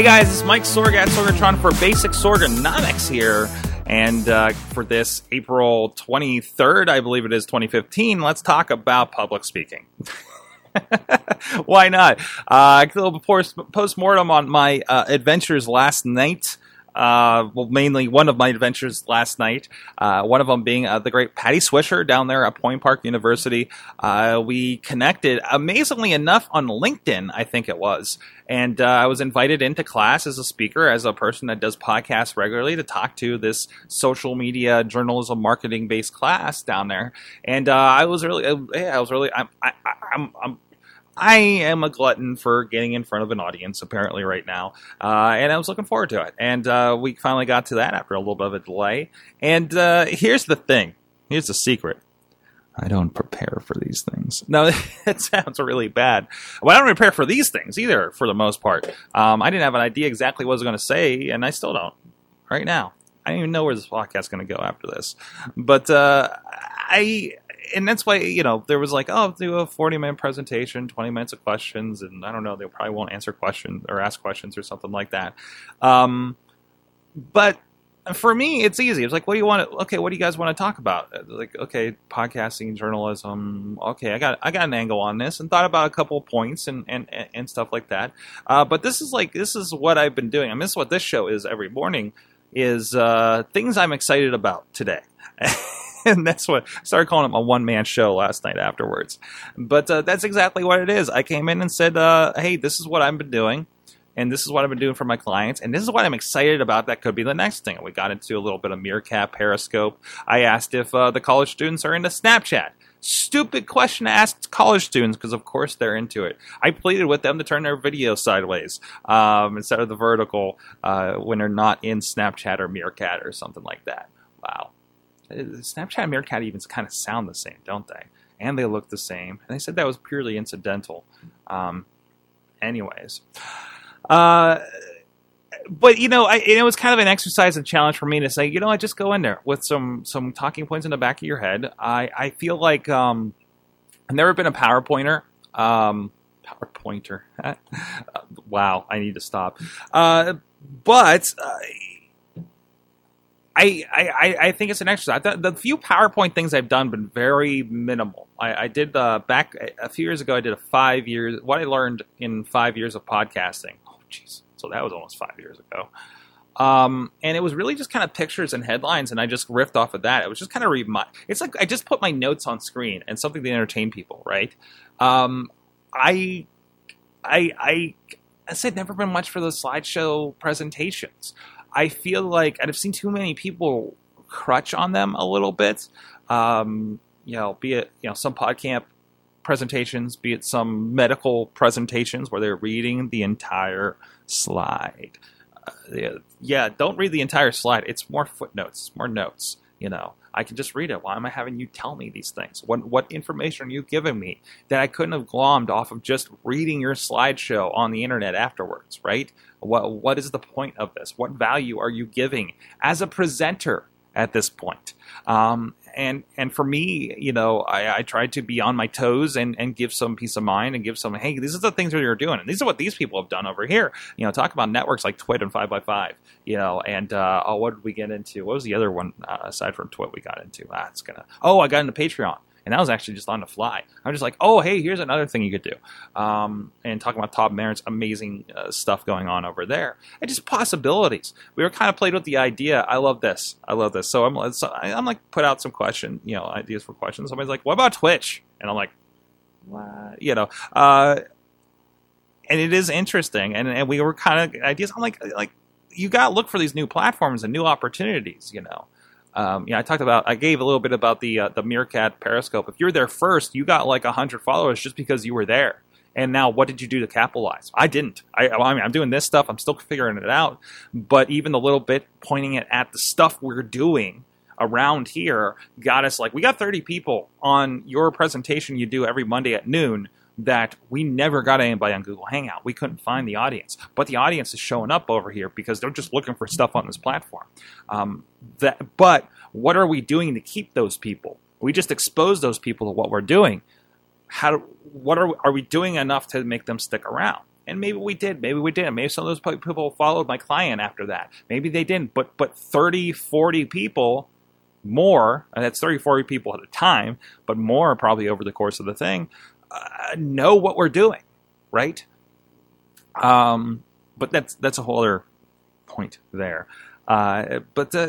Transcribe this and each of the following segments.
Hey guys, it's Mike Sorg at Sorgatron for Basic Sorganomics here. And uh, for this April 23rd, I believe it is 2015, let's talk about public speaking. Why not? Uh, a little post mortem on my uh, adventures last night uh, well, mainly one of my adventures last night. Uh, one of them being uh, the great Patty Swisher down there at Point Park University. Uh, we connected, amazingly enough, on LinkedIn, I think it was. And uh, I was invited into class as a speaker, as a person that does podcasts regularly, to talk to this social media journalism marketing based class down there. And uh, I was really, I was really, I'm, I, I'm, I'm I am a glutton for getting in front of an audience, apparently, right now. Uh, and I was looking forward to it. And uh, we finally got to that after a little bit of a delay. And uh, here's the thing here's the secret. I don't prepare for these things. No, that sounds really bad. Well, I don't prepare for these things either, for the most part. Um, I didn't have an idea exactly what I was going to say, and I still don't right now. I don't even know where this podcast is going to go after this. But uh, I and that's why you know there was like oh do a 40 minute presentation 20 minutes of questions and i don't know they probably won't answer questions or ask questions or something like that. Um, but for me it's easy. It's like what do you want to okay what do you guys want to talk about? Like okay podcasting journalism okay i got i got an angle on this and thought about a couple of points and and and stuff like that. Uh, but this is like this is what i've been doing. I mean this is what this show is every morning is uh, things i'm excited about today and that's what I started calling it my one man show last night afterwards. But uh, that's exactly what it is. I came in and said, uh, "Hey, this is what I've been doing." And this is what I've been doing for my clients, and this is what I'm excited about. That could be the next thing. We got into a little bit of Meerkat, Periscope. I asked if uh, the college students are into Snapchat stupid question to ask college students because of course they're into it i pleaded with them to turn their video sideways um, instead of the vertical uh, when they're not in snapchat or meerkat or something like that wow Snapchat and Meerkat even kind of sound the same, don't they? And they look the same. And they said that was purely incidental. Um, anyways, uh, but you know, I, it was kind of an exercise and challenge for me to say, you know, I just go in there with some some talking points in the back of your head. I I feel like um, I've never been a PowerPointer. Um, PowerPointer. wow, I need to stop. Uh, but uh, I, I, I think it's an exercise. The, the, few PowerPoint things I've done been very minimal. I, I did uh, back a few years ago. I did a five years. What I learned in five years of podcasting. Oh, jeez. So that was almost five years ago. Um, and it was really just kind of pictures and headlines, and I just riffed off of that. It was just kind of my. It's like I just put my notes on screen and something to entertain people, right? Um, I, I, I, I said never been much for the slideshow presentations. I feel like I've seen too many people crutch on them a little bit. Um, you know, be it you know some PodCamp presentations, be it some medical presentations where they're reading the entire slide. Uh, yeah, yeah, don't read the entire slide. It's more footnotes, more notes. You know, I can just read it. Why am I having you tell me these things? What what information are you giving me that I couldn't have glommed off of just reading your slideshow on the internet afterwards, right? What what is the point of this? What value are you giving as a presenter at this point? Um, and and for me, you know, I, I tried to be on my toes and, and give some peace of mind and give some, hey, these are the things that you're doing, and these are what these people have done over here. You know, talk about networks like Twit and Five by Five. You know, and uh, oh, what did we get into? What was the other one uh, aside from Twit we got into? Ah, it's gonna. Oh, I got into Patreon and that was actually just on the fly. I'm just like, oh, hey, here's another thing you could do, um, and talking about Todd Merritt's amazing uh, stuff going on over there, and just possibilities. We were kind of played with the idea. I love this. I love this. So I'm, so I'm like, put out some question, you know, ideas for questions. Somebody's like, what about Twitch? And I'm like, what? You know, uh, and it is interesting. And, and we were kind of ideas. I'm like, like you got to look for these new platforms and new opportunities. You know. Um, yeah, I talked about. I gave a little bit about the uh, the Meerkat Periscope. If you're there first, you got like hundred followers just because you were there. And now, what did you do to capitalize? I didn't. I, I mean, I'm doing this stuff. I'm still figuring it out. But even the little bit pointing it at the stuff we're doing around here got us like we got 30 people on your presentation you do every Monday at noon that we never got anybody on Google Hangout. We couldn't find the audience, but the audience is showing up over here because they're just looking for stuff on this platform. Um, that, but what are we doing to keep those people? We just expose those people to what we're doing. How? What are are we doing enough to make them stick around? And maybe we did. Maybe we didn't. Maybe some of those people followed my client after that. Maybe they didn't. But but 30, 40 people more, and that's 30, 40 people at a time, but more probably over the course of the thing, uh, know what we're doing, right? Um, but that's that's a whole other point there. Uh, but uh,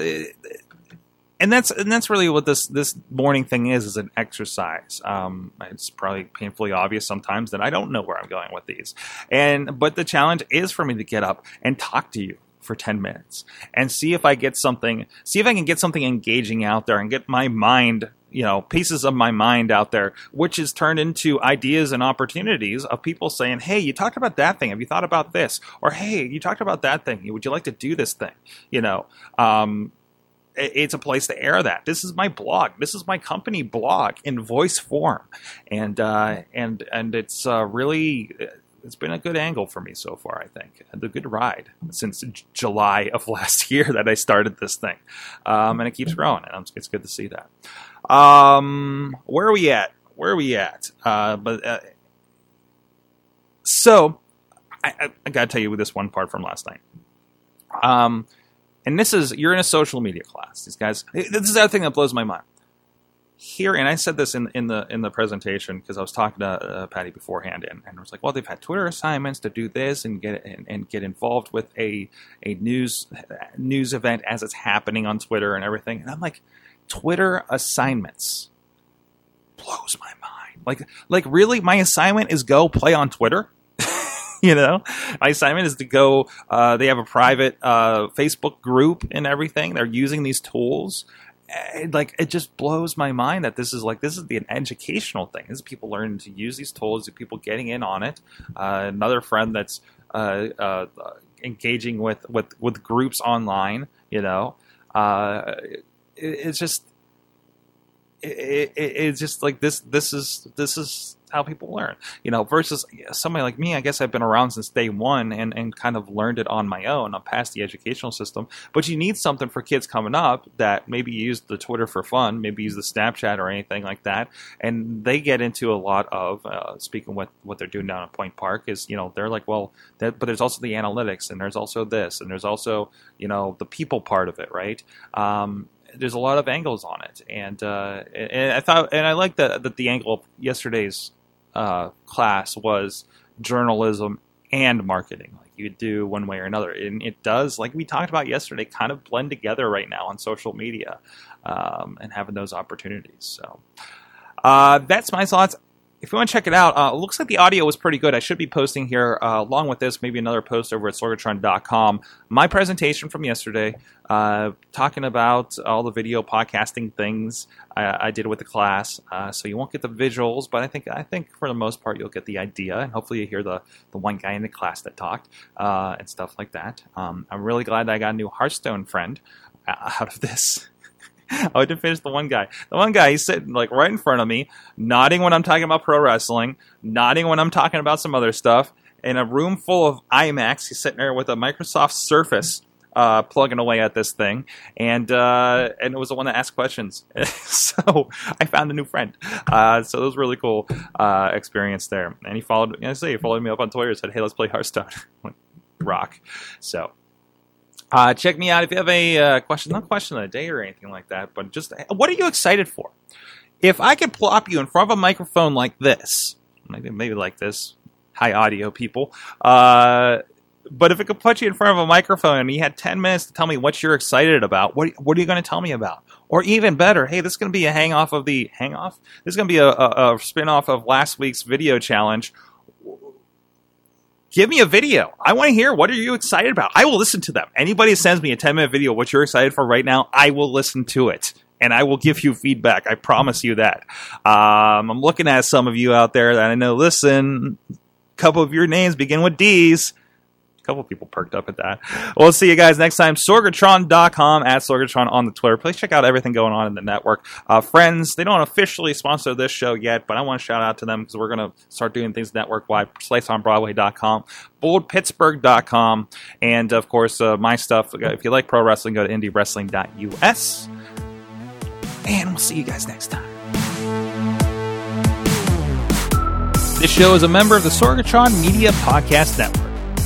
and that's and that's really what this this morning thing is is an exercise. Um, it's probably painfully obvious sometimes that I don't know where I'm going with these, and but the challenge is for me to get up and talk to you for 10 minutes and see if I get something, see if I can get something engaging out there and get my mind, you know, pieces of my mind out there, which is turned into ideas and opportunities of people saying, Hey, you talked about that thing. Have you thought about this? Or, Hey, you talked about that thing. Would you like to do this thing? You know, um, it's a place to air that. This is my blog. This is my company blog in voice form, and uh, and and it's uh, really it's been a good angle for me so far. I think and a good ride since July of last year that I started this thing, um, and it keeps growing, and it's good to see that. Um, where are we at? Where are we at? Uh, but uh, so I, I, I got to tell you with this one part from last night. Um, and this is you're in a social media class. These guys. This is the other thing that blows my mind. Here, and I said this in in the in the presentation because I was talking to uh, Patty beforehand, and, and I was like, well, they've had Twitter assignments to do this and get and, and get involved with a a news news event as it's happening on Twitter and everything. And I'm like, Twitter assignments blows my mind. Like like really, my assignment is go play on Twitter. you know, my assignment is to go. Uh, they have a private uh, Facebook group and everything. They're using these tools. And, like it just blows my mind that this is like this is the an educational thing. This is people learning to use these tools. People getting in on it. Uh, another friend that's uh, uh, engaging with, with with groups online. You know, uh, it, it's just it, it, it's just like this. This is this is how people learn, you know, versus somebody like me. I guess I've been around since day one and, and kind of learned it on my own. I'm past the educational system, but you need something for kids coming up that maybe use the Twitter for fun, maybe use the Snapchat or anything like that, and they get into a lot of uh, speaking with what they're doing down at Point Park is you know they're like well, that, but there's also the analytics and there's also this and there's also you know the people part of it, right? Um, there's a lot of angles on it, and uh, and I thought, and I like that that the angle of yesterday's uh, class was journalism and marketing. Like you do one way or another, and it does, like we talked about yesterday, kind of blend together right now on social media um, and having those opportunities. So uh, that's my thoughts if you want to check it out, uh, it looks like the audio was pretty good. I should be posting here, uh, along with this, maybe another post over at sorgatron.com. My presentation from yesterday, uh, talking about all the video podcasting things I, I did with the class. Uh, so you won't get the visuals, but I think I think for the most part you'll get the idea, and hopefully you hear the the one guy in the class that talked uh, and stuff like that. Um, I'm really glad that I got a new Hearthstone friend uh, out of this. I didn't finish the one guy. The one guy, he's sitting like right in front of me, nodding when I'm talking about pro wrestling, nodding when I'm talking about some other stuff. In a room full of iMacs, he's sitting there with a Microsoft Surface uh, plugging away at this thing, and uh, and it was the one that asked questions. so I found a new friend. Uh, so it was really cool uh, experience there. And he followed, I say, he followed me up on Twitter. Said, "Hey, let's play Hearthstone." Rock. So uh, check me out if you have a uh, question, not question of the day or anything like that, but just what are you excited for? If I could plop you in front of a microphone like this, maybe maybe like this, high audio people, uh, but if it could put you in front of a microphone and you had 10 minutes to tell me what you're excited about, what, what are you going to tell me about? Or even better, hey, this is going to be a hang off of the hang off? This is going to be a, a, a spin off of last week's video challenge give me a video. I want to hear what are you excited about. I will listen to them. Anybody sends me a 10 minute video, what you're excited for right now, I will listen to it. And I will give you feedback. I promise you that. Um, I'm looking at some of you out there that I know listen. A couple of your names begin with D's. A couple people perked up at that. We'll see you guys next time. Sorgatron.com at Sorgatron on the Twitter. Please check out everything going on in the network. Uh, friends, they don't officially sponsor this show yet, but I want to shout out to them because we're going to start doing things network wide. SliceOnBroadway.com, BoldPittsburgh.com, and of course, uh, my stuff. If you like pro wrestling, go to IndieWrestling.us. And we'll see you guys next time. This show is a member of the Sorgatron Media Podcast Network.